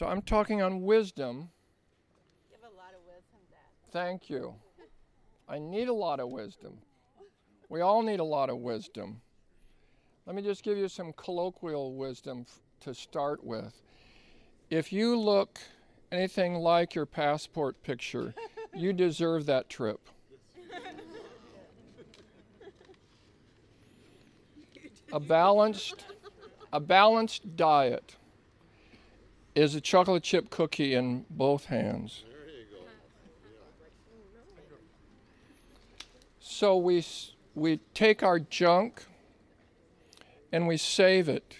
So I'm talking on wisdom. You have a lot of wisdom, Dad. Thank you. I need a lot of wisdom. We all need a lot of wisdom. Let me just give you some colloquial wisdom f- to start with. If you look anything like your passport picture, you deserve that trip. A balanced a balanced diet is a chocolate chip cookie in both hands. So we we take our junk and we save it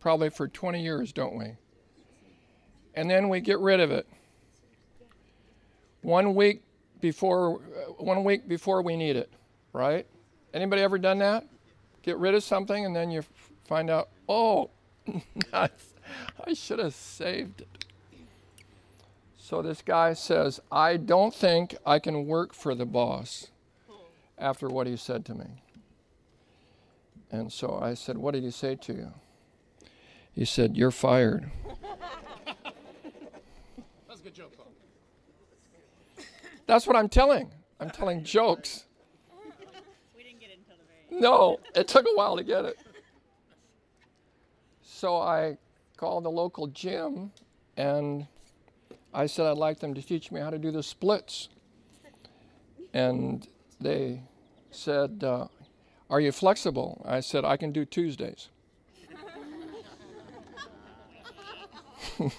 probably for 20 years, don't we? And then we get rid of it. One week before uh, one week before we need it, right? Anybody ever done that? Get rid of something and then you find out, "Oh. I should have saved it." So this guy says, "I don't think I can work for the boss." after what he said to me. And so I said, What did he say to you? He said, You're fired. That's a good joke, though. That's what I'm telling. I'm telling jokes. We didn't get it until the very No, it took a while to get it. So I called the local gym and I said I'd like them to teach me how to do the splits. And they said, uh, Are you flexible? I said, I can do Tuesdays.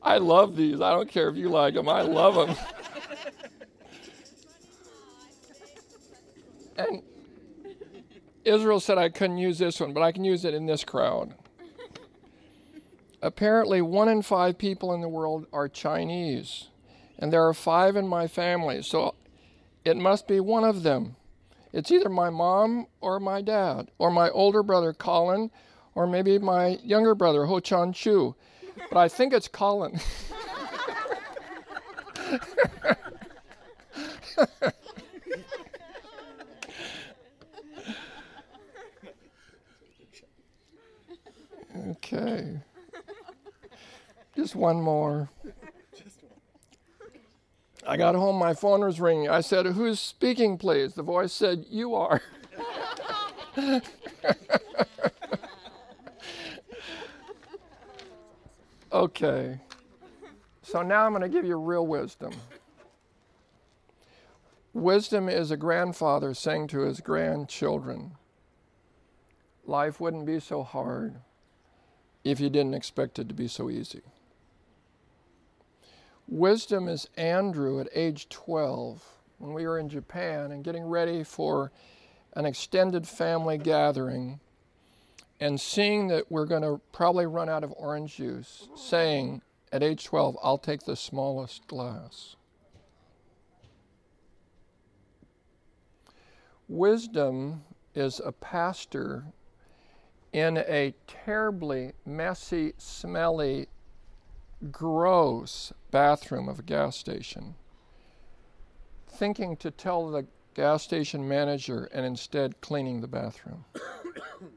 I love these. I don't care if you like them, I love them. And Israel said I couldn't use this one, but I can use it in this crowd. Apparently, one in five people in the world are Chinese, and there are five in my family, so it must be one of them. It's either my mom or my dad, or my older brother Colin, or maybe my younger brother Ho Chan Chu. But I think it's Colin. Okay. Just one more. I got home, my phone was ringing. I said, Who's speaking, please? The voice said, You are. okay. So now I'm going to give you real wisdom. Wisdom is a grandfather saying to his grandchildren, Life wouldn't be so hard if you didn't expect it to be so easy. Wisdom is Andrew at age 12 when we were in Japan and getting ready for an extended family gathering and seeing that we're going to probably run out of orange juice, saying at age 12, I'll take the smallest glass. Wisdom is a pastor in a terribly messy, smelly, gross bathroom of a gas station, thinking to tell the gas station manager and instead cleaning the bathroom.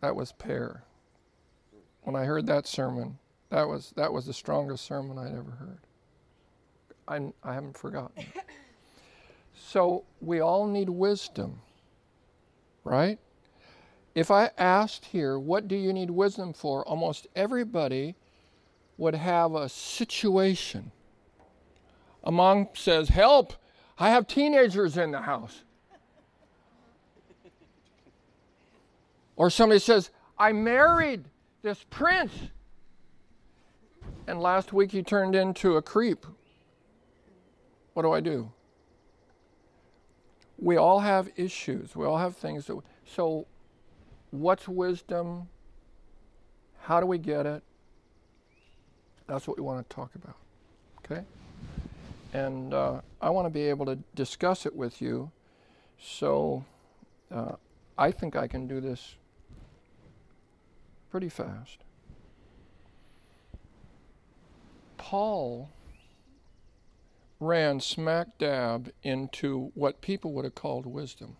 that was Per. When I heard that sermon, that was that was the strongest sermon I'd ever heard. I, I haven't forgotten. So we all need wisdom, right? If I asked here, what do you need wisdom for? Almost everybody would have a situation. A mom says, Help! I have teenagers in the house. Or somebody says, I married this prince. And last week he turned into a creep. What do I do? We all have issues. We all have things that. So, what's wisdom? How do we get it? That's what we want to talk about. Okay? And uh, I want to be able to discuss it with you. So, uh, I think I can do this pretty fast. Paul ran smack dab into what people would have called wisdom.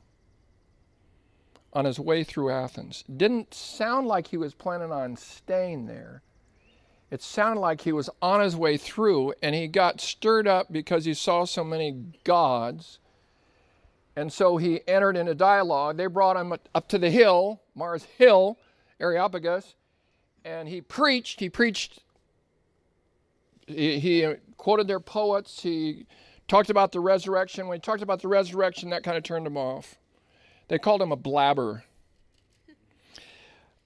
On his way through Athens. Didn't sound like he was planning on staying there. It sounded like he was on his way through and he got stirred up because he saw so many gods. And so he entered into dialogue. They brought him up to the hill, Mars Hill, Areopagus, and he preached. He preached, he, he quoted their poets. He talked about the resurrection. When he talked about the resurrection, that kind of turned him off. They called him a blabber.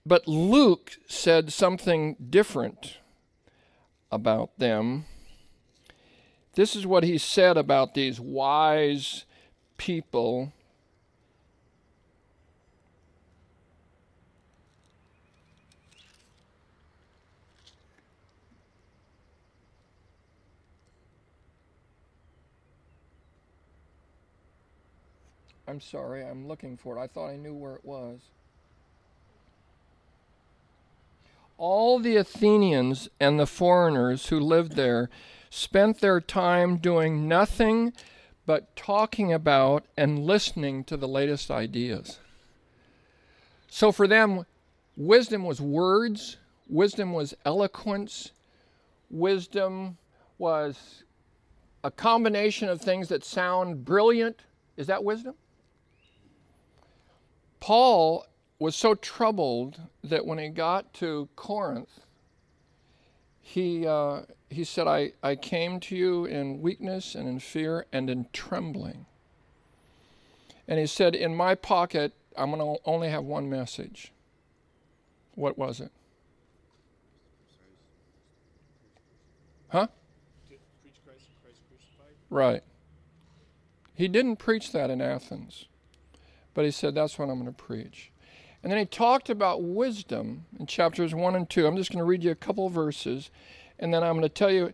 But Luke said something different about them. This is what he said about these wise people. I'm sorry, I'm looking for it. I thought I knew where it was. All the Athenians and the foreigners who lived there spent their time doing nothing but talking about and listening to the latest ideas. So for them, wisdom was words, wisdom was eloquence, wisdom was a combination of things that sound brilliant. Is that wisdom? Paul was so troubled that when he got to Corinth, he, uh, he said, I, I came to you in weakness and in fear and in trembling. And he said, In my pocket, I'm going to only have one message. What was it? Huh? Right. He didn't preach that in Athens. But he said, That's what I'm going to preach. And then he talked about wisdom in chapters 1 and 2. I'm just going to read you a couple verses, and then I'm going to tell you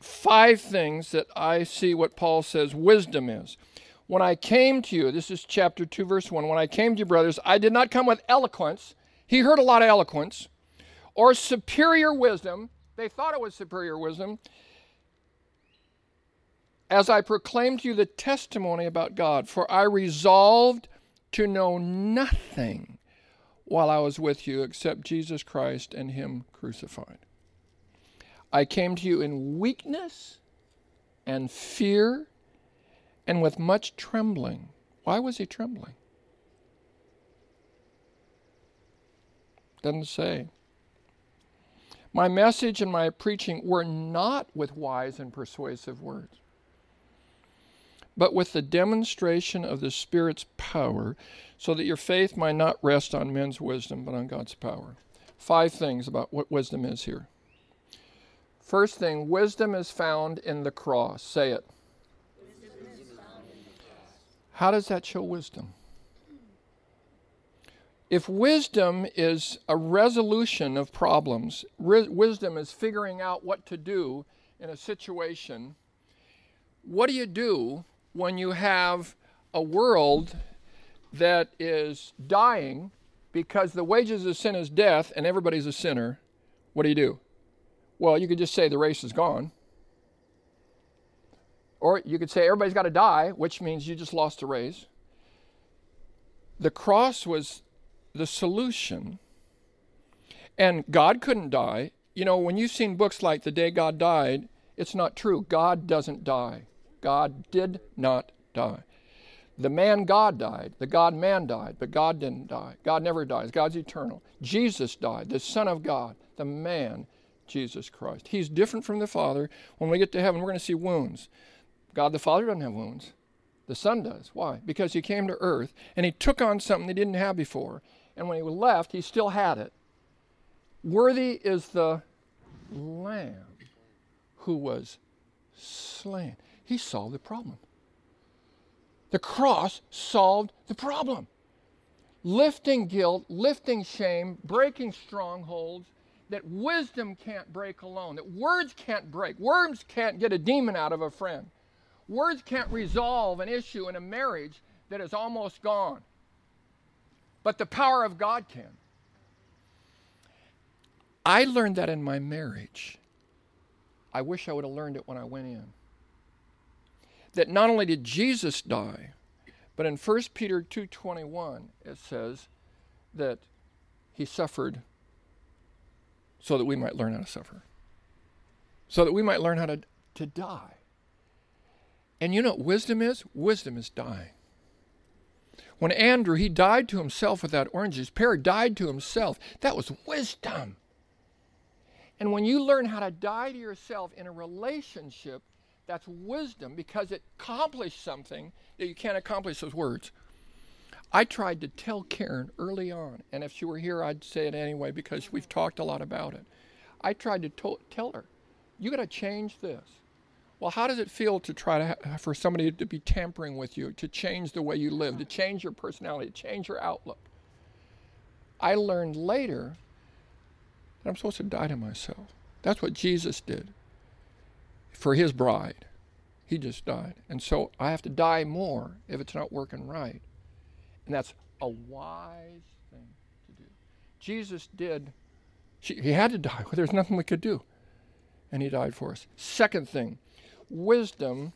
five things that I see what Paul says wisdom is. When I came to you, this is chapter 2, verse 1. When I came to you, brothers, I did not come with eloquence. He heard a lot of eloquence or superior wisdom. They thought it was superior wisdom. As I proclaimed to you the testimony about God, for I resolved to know nothing while I was with you except Jesus Christ and Him crucified. I came to you in weakness and fear and with much trembling. Why was he trembling? Doesn't say. My message and my preaching were not with wise and persuasive words but with the demonstration of the Spirit's power, so that your faith might not rest on men's wisdom, but on God's power. Five things about what wisdom is here. First thing, wisdom is found in the cross. Say it. How does that show wisdom? If wisdom is a resolution of problems, wisdom is figuring out what to do in a situation, what do you do when you have a world that is dying because the wages of sin is death and everybody's a sinner, what do you do? Well, you could just say the race is gone. Or you could say everybody's got to die, which means you just lost the race. The cross was the solution. And God couldn't die. You know, when you've seen books like The Day God Died, it's not true. God doesn't die. God did not die. The man God died, the God man died, but God didn't die. God never dies. God's eternal. Jesus died, the Son of God, the man, Jesus Christ. He's different from the Father. When we get to heaven, we're going to see wounds. God the Father doesn't have wounds. The Son does. Why? Because he came to earth and he took on something he didn't have before. And when he left, he still had it. Worthy is the Lamb who was slain. He solved the problem. The cross solved the problem. Lifting guilt, lifting shame, breaking strongholds that wisdom can't break alone, that words can't break. Words can't get a demon out of a friend. Words can't resolve an issue in a marriage that is almost gone. But the power of God can. I learned that in my marriage. I wish I would have learned it when I went in that not only did Jesus die, But in 1 Peter 2:21 it says that he suffered so that we might learn how to suffer. So that we might learn how to, to die. And you know what wisdom is? Wisdom is dying. When Andrew, he died to himself without oranges. Per died to himself. That was wisdom. And when you learn how to die to yourself in a relationship, that's wisdom because it accomplished something that you can't accomplish with words. I tried to tell Karen early on, and if she were here, I'd say it anyway because we've talked a lot about it. I tried to to- tell her, you got to change this. Well, how does it feel to try to ha- for somebody to be tampering with you, to change the way you live, to change your personality, to change your outlook? I learned later that I'm supposed to die to myself. That's what Jesus did for his bride. He just died. And so I have to die more if it's not working right. And that's a wise thing to do. Jesus did, he had to die. There's nothing we could do. And he died for us. Second thing, wisdom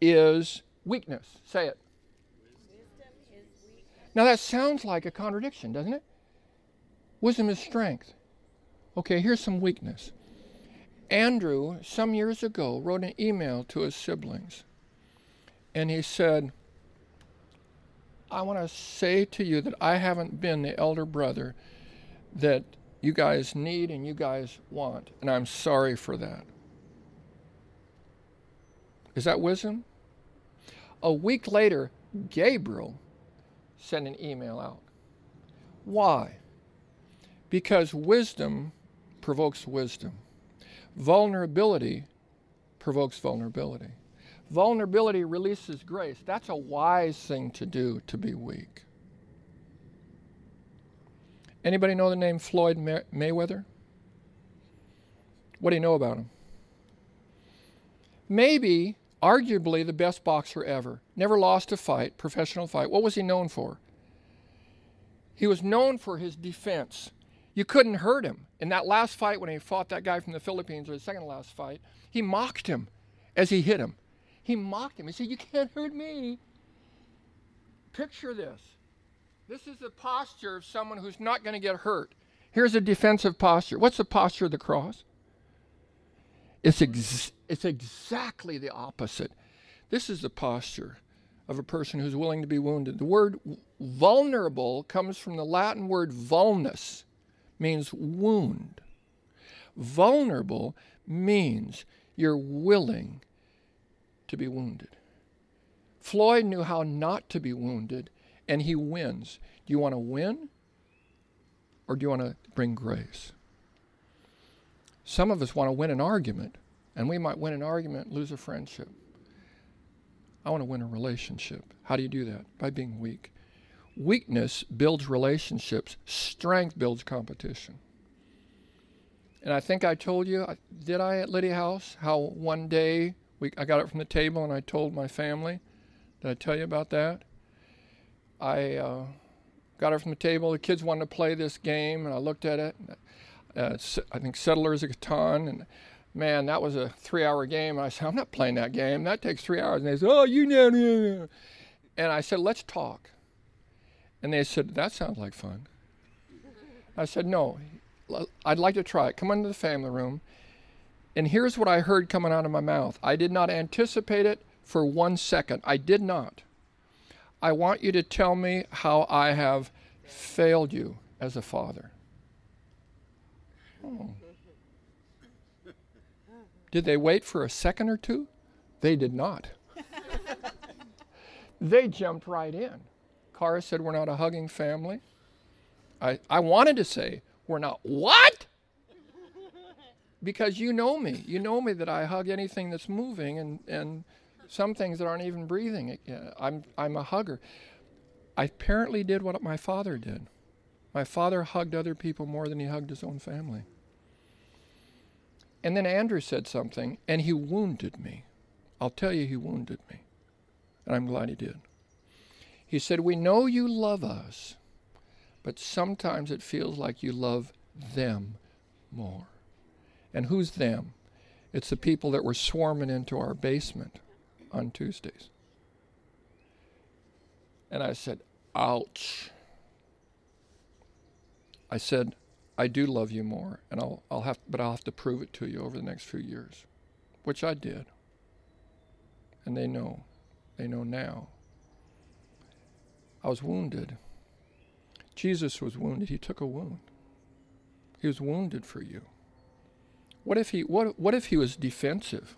is weakness. Say it. Now that sounds like a contradiction, doesn't it? Wisdom is strength. Okay, here's some weakness. Andrew, some years ago, wrote an email to his siblings. And he said, I want to say to you that I haven't been the elder brother that you guys need and you guys want. And I'm sorry for that. Is that wisdom? A week later, Gabriel sent an email out. Why? Because wisdom provokes wisdom. Vulnerability provokes vulnerability. Vulnerability releases grace. That's a wise thing to do to be weak. Anybody know the name Floyd May- Mayweather? What do you know about him? Maybe, arguably, the best boxer ever. Never lost a fight, professional fight. What was he known for? He was known for his defense. You couldn't hurt him. In that last fight, when he fought that guy from the Philippines, or the second last fight, he mocked him as he hit him. He mocked him. He said, You can't hurt me. Picture this. This is the posture of someone who's not going to get hurt. Here's a defensive posture. What's the posture of the cross? It's, ex- it's exactly the opposite. This is the posture of a person who's willing to be wounded. The word vulnerable comes from the Latin word vulnus, means wound. Vulnerable means you're willing to be wounded. Floyd knew how not to be wounded, and he wins. Do you want to win? Or do you want to bring grace? Some of us want to win an argument, and we might win an argument, lose a friendship. I want to win a relationship. How do you do that? By being weak. Weakness builds relationships, strength builds competition. And I think I told you, did I at Lydia House, how one day we, I got it from the table and I told my family. Did I tell you about that? I uh, got it from the table. The kids wanted to play this game, and I looked at it. Uh, I think Settlers of Catan, and man, that was a three-hour game. I said, I'm not playing that game. That takes three hours. And they said, Oh, you know. And I said, Let's talk. And they said, That sounds like fun. I said, No, I'd like to try it. Come into the family room. And here's what I heard coming out of my mouth. I did not anticipate it for one second. I did not. I want you to tell me how I have failed you as a father. Oh. Did they wait for a second or two? They did not. they jumped right in. Cara said, We're not a hugging family. I, I wanted to say, We're not what? because you know me. You know me that I hug anything that's moving and, and some things that aren't even breathing. I'm, I'm a hugger. I apparently did what my father did. My father hugged other people more than he hugged his own family. And then Andrew said something, and he wounded me. I'll tell you, he wounded me. And I'm glad he did. He said, We know you love us, but sometimes it feels like you love them more. And who's them? It's the people that were swarming into our basement on Tuesdays. And I said, Ouch. I said, I do love you more, and I'll, I'll have, but I'll have to prove it to you over the next few years, which I did. And they know, they know now. I was wounded. Jesus was wounded. He took a wound. He was wounded for you. What if he what what if he was defensive?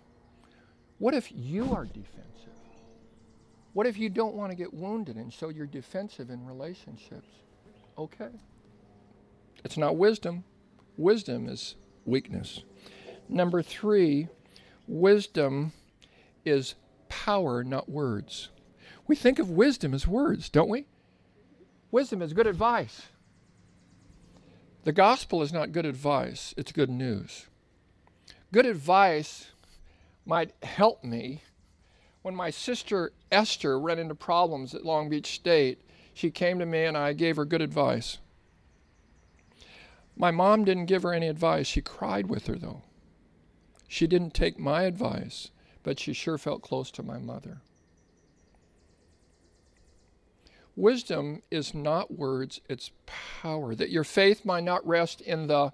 What if you are defensive? What if you don't want to get wounded and so you're defensive in relationships? Okay. It's not wisdom. Wisdom is weakness. Number 3, wisdom is power, not words. We think of wisdom as words, don't we? Wisdom is good advice. The gospel is not good advice, it's good news. Good advice might help me. When my sister Esther ran into problems at Long Beach State, she came to me and I gave her good advice. My mom didn't give her any advice. She cried with her, though. She didn't take my advice, but she sure felt close to my mother. Wisdom is not words, it's power. That your faith might not rest in the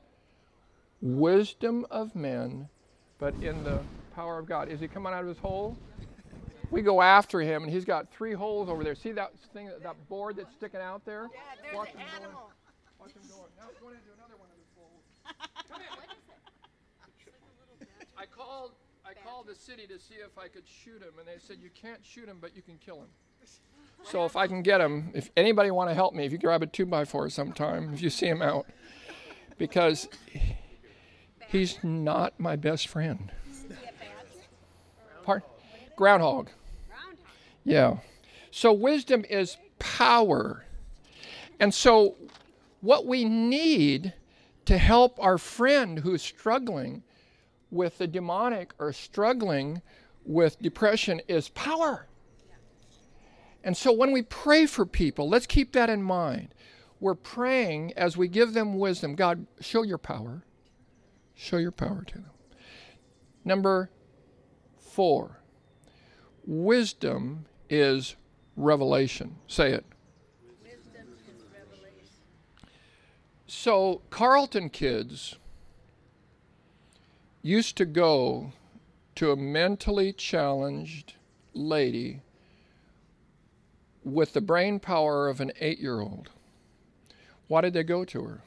wisdom of men, but in the power of God. Is he coming out of his hole? We go after him, and he's got three holes over there. See that thing, that board that's sticking out there? Yeah, there's Watch an him animal. Going. Watch him going. Now he's going into another one of his holes. Come here. I called. I called the city to see if I could shoot him, and they said you can't shoot him, but you can kill him. So if I can get him, if anybody want to help me, if you grab a two by four sometime, if you see him out, because he's not my best friend. Part groundhog. Yeah. So wisdom is power. And so what we need to help our friend who's struggling with the demonic or struggling with depression is power. And so when we pray for people, let's keep that in mind. We're praying as we give them wisdom. God, show your power. Show your power to them. Number four, wisdom is revelation. Say it. So, Carlton kids used to go to a mentally challenged lady with the brain power of an eight year old. Why did they go to her?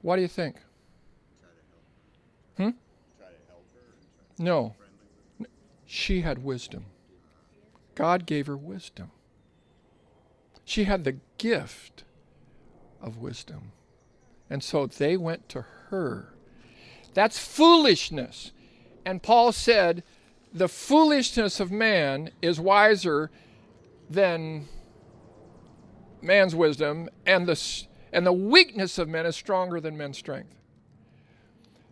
What do you think? Hmm? No. She had wisdom. God gave her wisdom. She had the gift of wisdom. And so they went to her. That's foolishness. And Paul said, the foolishness of man is wiser than man's wisdom, and the, and the weakness of men is stronger than men's strength.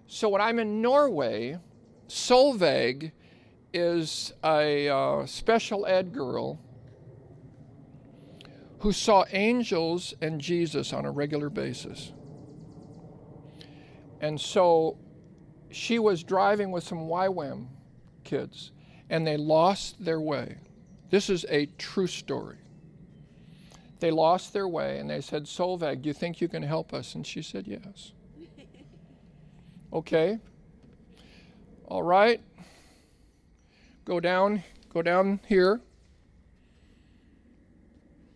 So when I'm in Norway, Solveig is a uh, special ed girl who saw angels and Jesus on a regular basis. And so she was driving with some YWAM kids, and they lost their way. This is a true story. They lost their way, and they said, Solveig, do you think you can help us? And she said, Yes. okay. All right. Go down, go down here.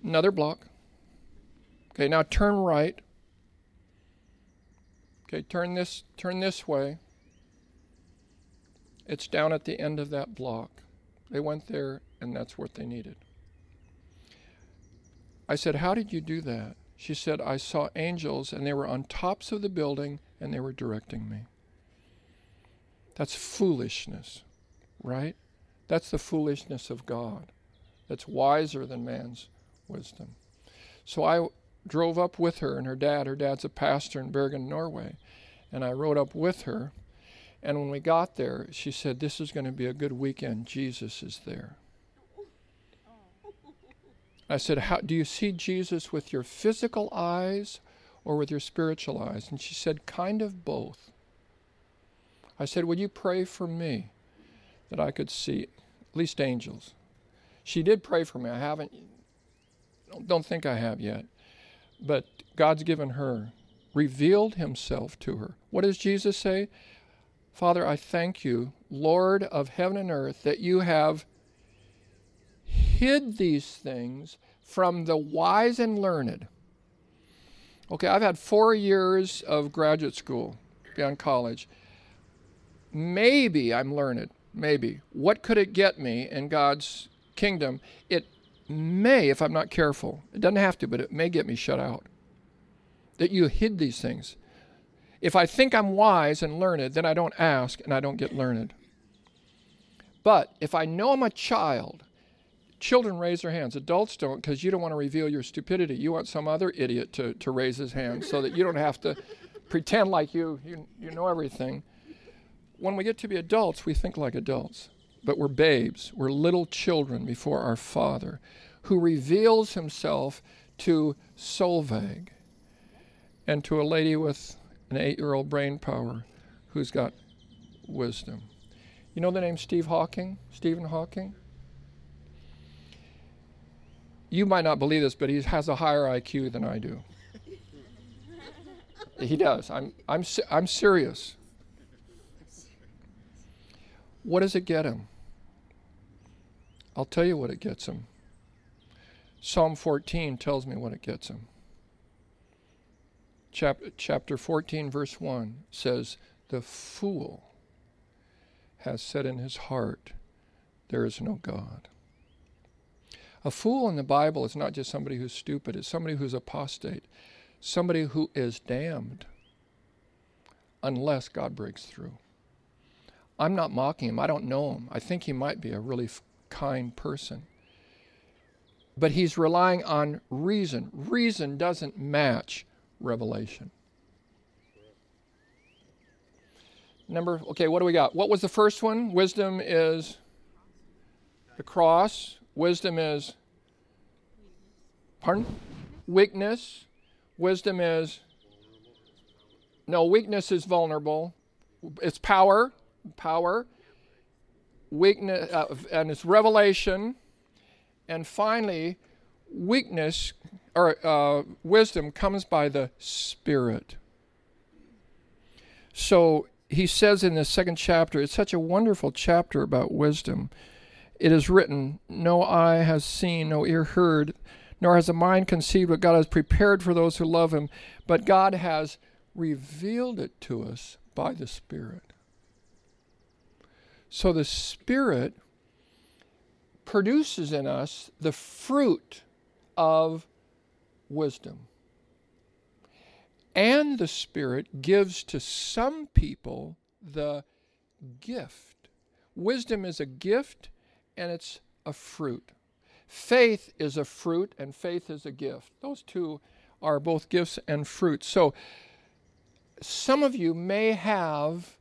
Another block. Okay, now turn right. Okay, turn this turn this way. It's down at the end of that block. They went there and that's what they needed. I said, "How did you do that?" She said, "I saw angels and they were on tops of the building and they were directing me." That's foolishness, right? That's the foolishness of God. That's wiser than man's wisdom. So I drove up with her and her dad. Her dad's a pastor in Bergen, Norway. And I rode up with her. And when we got there, she said, This is going to be a good weekend. Jesus is there. I said, How do you see Jesus with your physical eyes or with your spiritual eyes? And she said, Kind of both. I said, Would you pray for me that I could see at least angels. She did pray for me. I haven't, don't think I have yet. But God's given her, revealed himself to her. What does Jesus say? Father, I thank you, Lord of heaven and earth, that you have hid these things from the wise and learned. Okay, I've had four years of graduate school beyond college. Maybe I'm learned. Maybe. What could it get me in God's kingdom? It may, if I'm not careful. It doesn't have to, but it may get me shut out. That you hid these things. If I think I'm wise and learned, then I don't ask and I don't get learned. But if I know I'm a child Children raise their hands. Adults don't because you don't want to reveal your stupidity. You want some other idiot to, to raise his hand so that you don't have to pretend like you, you, you know everything. When we get to be adults, we think like adults. But we're babes. We're little children before our Father who reveals himself to Solveig and to a lady with an eight year old brain power who's got wisdom. You know the name Steve Hawking? Stephen Hawking? you might not believe this, but he has a higher IQ than I do. he does. I'm, I'm, I'm serious. What does it get him? I'll tell you what it gets him. Psalm 14 tells me what it gets him. Chap- chapter 14, verse 1 says, The fool has said in his heart, There is no God. A fool in the Bible is not just somebody who's stupid, it's somebody who's apostate, somebody who is damned unless God breaks through. I'm not mocking him. I don't know him. I think he might be a really f- kind person. But he's relying on reason. Reason doesn't match revelation. Number, okay, what do we got? What was the first one? Wisdom is the cross. Wisdom is, pardon? Weakness. Wisdom is, no, weakness is vulnerable. It's power, power. Weakness, uh, and it's revelation. And finally, weakness or uh, wisdom comes by the Spirit. So he says in the second chapter, it's such a wonderful chapter about wisdom. It is written, No eye has seen, no ear heard, nor has a mind conceived what God has prepared for those who love him, but God has revealed it to us by the Spirit. So the Spirit produces in us the fruit of wisdom. And the Spirit gives to some people the gift. Wisdom is a gift and it's a fruit. Faith is a fruit and faith is a gift. Those two are both gifts and fruits. So some of you may have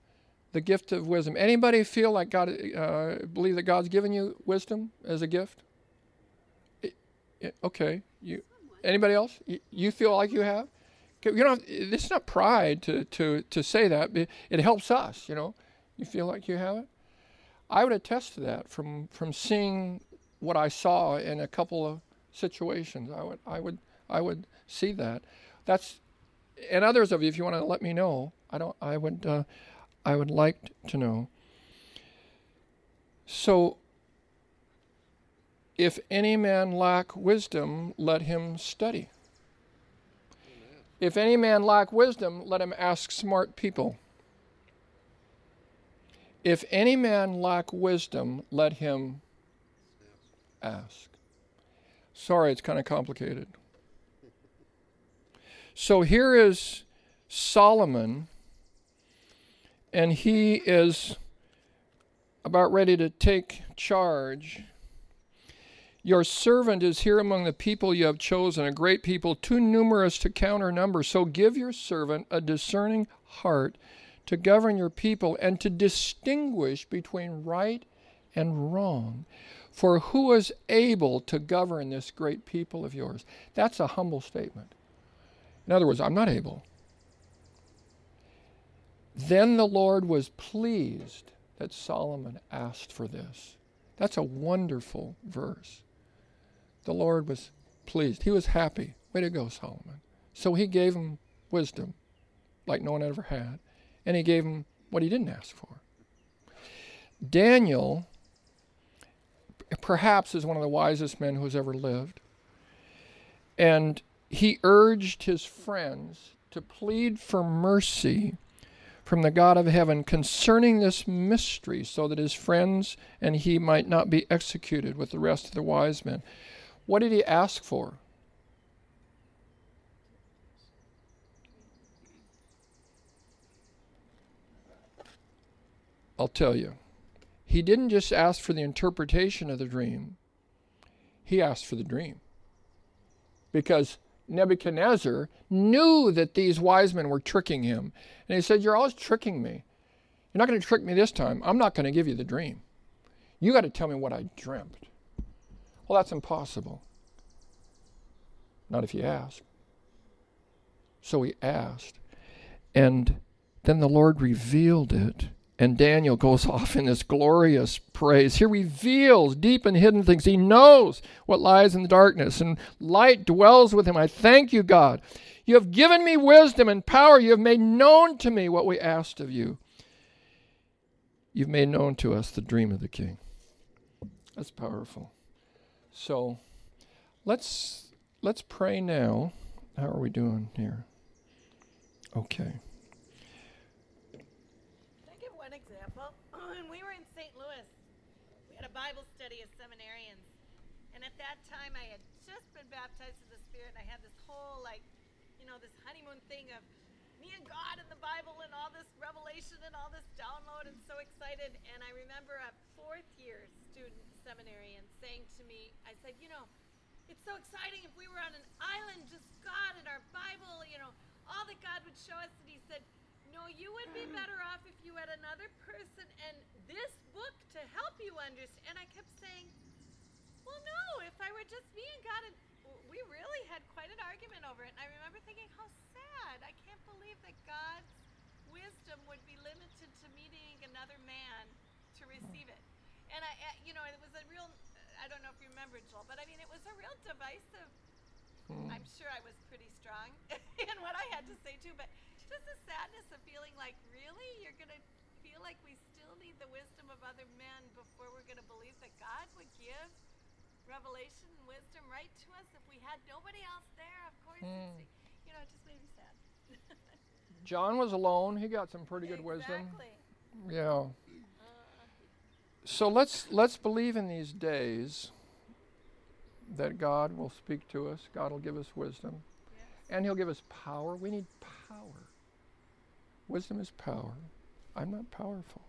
the gift of wisdom. Anybody feel like God uh, believe that God's given you wisdom as a gift? Okay, you. Anybody else? You, you, feel like you have? You know, it's not pride to to to say that. It, it helps us. You know, you feel like you have it. I would attest to that from from seeing what I saw in a couple of situations. I would I would I would see that. That's and others of you, if you want to let me know, I don't. I would uh, I would like to know. So, if any man lack wisdom, let him study. If any man lack wisdom, let him ask smart people. If any man lack wisdom, let him ask. Sorry, it's kind of complicated. So here is Solomon, and he is about ready to take charge. Your servant is here among the people you have chosen, a great people, too numerous to count or number. So give your servant a discerning heart to govern your people and to distinguish between right and wrong. For who is able to govern this great people of yours? That's a humble statement. In other words, I'm not able. Then the Lord was pleased that Solomon asked for this. That's a wonderful verse. The Lord was pleased. He was happy. Way to go, Solomon. So he gave him wisdom like no one ever had, and he gave him what he didn't ask for. Daniel, perhaps, is one of the wisest men who's ever lived. And he urged his friends to plead for mercy from the God of heaven concerning this mystery, so that his friends and he might not be executed with the rest of the wise men. What did he ask for? I'll tell you. He didn't just ask for the interpretation of the dream, he asked for the dream. Because Nebuchadnezzar knew that these wise men were tricking him. And he said, You're always tricking me. You're not going to trick me this time. I'm not going to give you the dream. You got to tell me what I dreamt. Well, that's impossible. Not if you ask. So he asked. And then the Lord revealed it and Daniel goes off in this glorious praise. He reveals deep and hidden things. He knows what lies in the darkness, and light dwells with him. I thank you, God. You have given me wisdom and power. You have made known to me what we asked of you. You've made known to us the dream of the king. That's powerful. So let's let's pray now. How are we doing here? Okay. Can I give one example? When we were in St. Louis, we had a Bible study of seminarians. And at that time, I had just been baptized in the Spirit, and I had this whole, like, you know, this honeymoon thing of me and God and the Bible and all this revelation and all this download, and so excited. And I remember a fourth year student seminarian saying to me, I said, you know, it's so exciting if we were on an island, just God and our Bible, you know, all that God would show us. And he said, no, you would be better off if you had another person and this book to help you understand. And I kept saying, well, no, if I were just me and God, and we really had quite an argument over it. And I remember thinking, how sad. I can't believe that God's wisdom would be limited to meeting another man to receive it. And I, you know, it was a real, I don't know if you remember, Joel, but I mean, it was a real divisive. Hmm. I'm sure I was pretty strong in what I had to say too, but just the sadness of feeling like, really, you're going to feel like we still need the wisdom of other men before we're going to believe that God revelation and wisdom right to us if we had nobody else there. Of course, hmm. you know, it just made me sad. John was alone. He got some pretty good wisdom. exactly. wisdom. Yeah. So let's let's believe in these days that God will speak to us. God will give us wisdom, yes. and He'll give us power. We need power. Wisdom is power. I'm not powerful.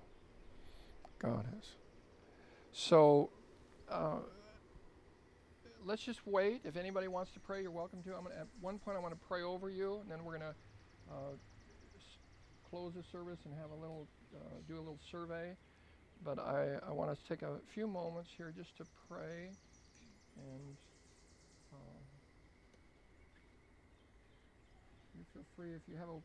God is. So uh, let's just wait. If anybody wants to pray, you're welcome to. I'm gonna, at one point, I want to pray over you, and then we're going to uh, s- close the service and have a little, uh, do a little survey. But I, I want us to take a few moments here just to pray and uh, you feel free if you have a